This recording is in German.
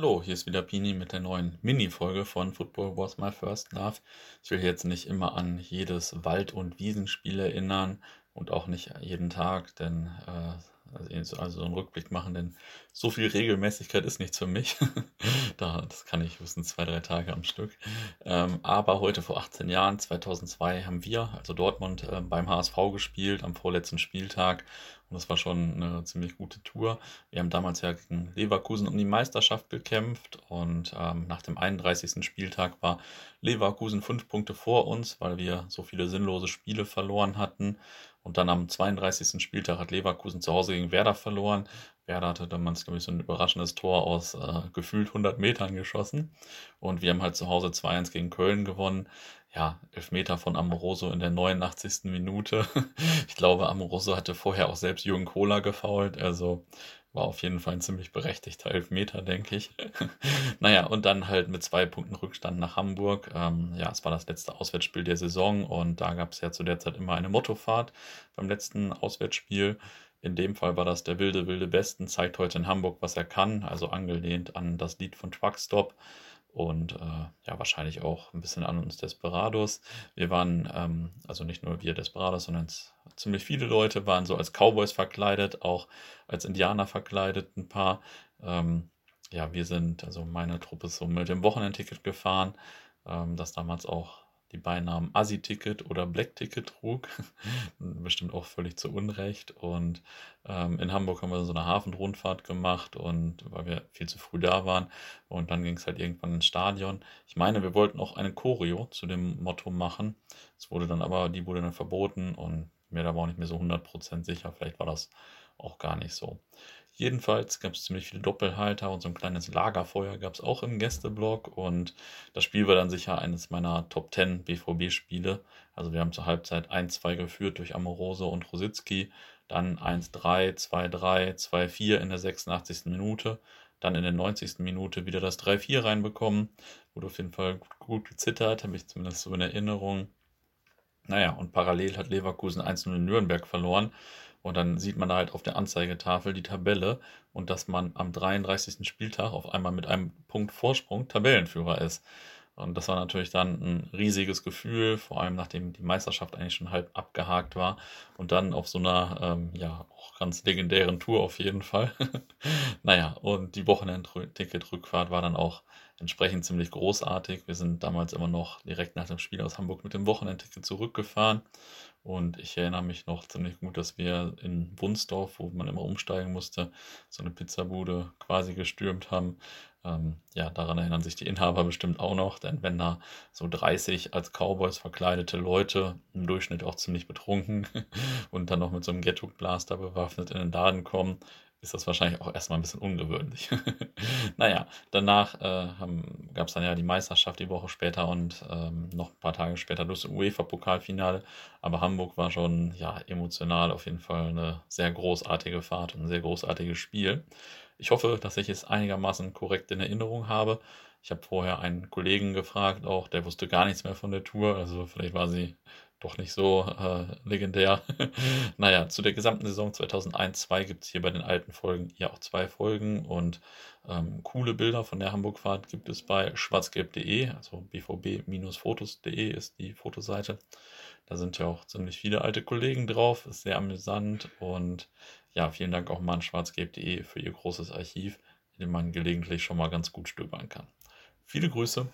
Hallo, hier ist wieder Pini mit der neuen Mini-Folge von Football Was My First Love. Ich will jetzt nicht immer an jedes Wald- und Wiesenspiel erinnern und auch nicht jeden Tag, denn äh, also, also so einen Rückblick machen, denn so viel Regelmäßigkeit ist nichts für mich. da, das kann ich höchstens zwei, drei Tage am Stück. Ähm, aber heute vor 18 Jahren, 2002, haben wir, also Dortmund, äh, beim HSV gespielt, am vorletzten Spieltag. Und das war schon eine ziemlich gute Tour. Wir haben damals ja gegen Leverkusen um die Meisterschaft gekämpft und ähm, nach dem 31. Spieltag war Leverkusen fünf Punkte vor uns, weil wir so viele sinnlose Spiele verloren hatten. Und dann am 32. Spieltag hat Leverkusen zu Hause gegen Werder verloren. Werder hatte damals, glaube ich, so ein überraschendes Tor aus äh, gefühlt 100 Metern geschossen. Und wir haben halt zu Hause 2-1 gegen Köln gewonnen. Ja, Elfmeter von Amoroso in der 89. Minute. ich glaube, Amoroso hatte vorher auch selbst Jürgen Kohler gefault. Also war auf jeden Fall ein ziemlich berechtigter Elfmeter, denke ich. naja, und dann halt mit zwei Punkten Rückstand nach Hamburg. Ähm, ja, es war das letzte Auswärtsspiel der Saison und da gab es ja zu der Zeit immer eine Mottofahrt beim letzten Auswärtsspiel. In dem Fall war das der wilde, wilde Westen, zeigt heute in Hamburg, was er kann, also angelehnt an das Lied von Truckstop und äh, ja, wahrscheinlich auch ein bisschen an uns Desperados. Wir waren, ähm, also nicht nur wir Desperados, sondern ziemlich viele Leute waren so als Cowboys verkleidet, auch als Indianer verkleidet, ein paar. Ähm, ja, wir sind, also meine Truppe ist so mit dem Wochenendticket gefahren, ähm, das damals auch die Beinamen Assi-Ticket oder Black-Ticket trug. Bestimmt auch völlig zu Unrecht. Und ähm, in Hamburg haben wir so eine Hafenrundfahrt gemacht und weil wir viel zu früh da waren. Und dann ging es halt irgendwann ins Stadion. Ich meine, wir wollten auch eine Choreo zu dem Motto machen. Es wurde dann aber, die wurde dann verboten und mir da war auch nicht mehr so 100% sicher. Vielleicht war das auch gar nicht so. Jedenfalls gab es ziemlich viele Doppelhalter und so ein kleines Lagerfeuer gab es auch im Gästeblock. Und das Spiel war dann sicher eines meiner Top 10 BVB-Spiele. Also wir haben zur Halbzeit 1-2 geführt durch Amorose und Rositzky. Dann 1-3, 2-3, 2-4 in der 86. Minute. Dann in der 90. Minute wieder das 3-4 reinbekommen. Wurde auf jeden Fall gut, gut gezittert, habe ich zumindest so in Erinnerung. Naja, und parallel hat Leverkusen 1-0 in Nürnberg verloren. Und dann sieht man da halt auf der Anzeigetafel die Tabelle und dass man am 33. Spieltag auf einmal mit einem Punkt Vorsprung Tabellenführer ist. Und das war natürlich dann ein riesiges Gefühl, vor allem nachdem die Meisterschaft eigentlich schon halb abgehakt war. Und dann auf so einer, ähm, ja, auch ganz legendären Tour auf jeden Fall. naja, und die Wochenendticket-Rückfahrt war dann auch entsprechend ziemlich großartig. Wir sind damals immer noch direkt nach dem Spiel aus Hamburg mit dem Wochenendticket zurückgefahren. Und ich erinnere mich noch ziemlich gut, dass wir in Wunsdorf, wo man immer umsteigen musste, so eine Pizzabude quasi gestürmt haben. Ähm, ja, daran erinnern sich die Inhaber bestimmt auch noch, denn wenn da so 30 als Cowboys verkleidete Leute, im Durchschnitt auch ziemlich betrunken und dann noch mit so einem Ghetto-Blaster bewaffnet in den Laden kommen, ist das wahrscheinlich auch erstmal ein bisschen ungewöhnlich. naja, danach äh, gab es dann ja die Meisterschaft die Woche später und ähm, noch ein paar Tage später das UEFA-Pokalfinale. Aber Hamburg war schon ja emotional auf jeden Fall eine sehr großartige Fahrt und ein sehr großartiges Spiel. Ich hoffe, dass ich es einigermaßen korrekt in Erinnerung habe. Ich habe vorher einen Kollegen gefragt, auch der wusste gar nichts mehr von der Tour. Also vielleicht war sie doch nicht so äh, legendär. naja, zu der gesamten Saison 2001-2 gibt es hier bei den alten Folgen ja auch zwei Folgen und ähm, coole Bilder von der Hamburgfahrt gibt es bei schwarzgelb.de, also bvb-fotos.de ist die Fotoseite. Da sind ja auch ziemlich viele alte Kollegen drauf, ist sehr amüsant und ja, vielen Dank auch mal an schwarzgelb.de für ihr großes Archiv, in dem man gelegentlich schon mal ganz gut stöbern kann. Viele Grüße.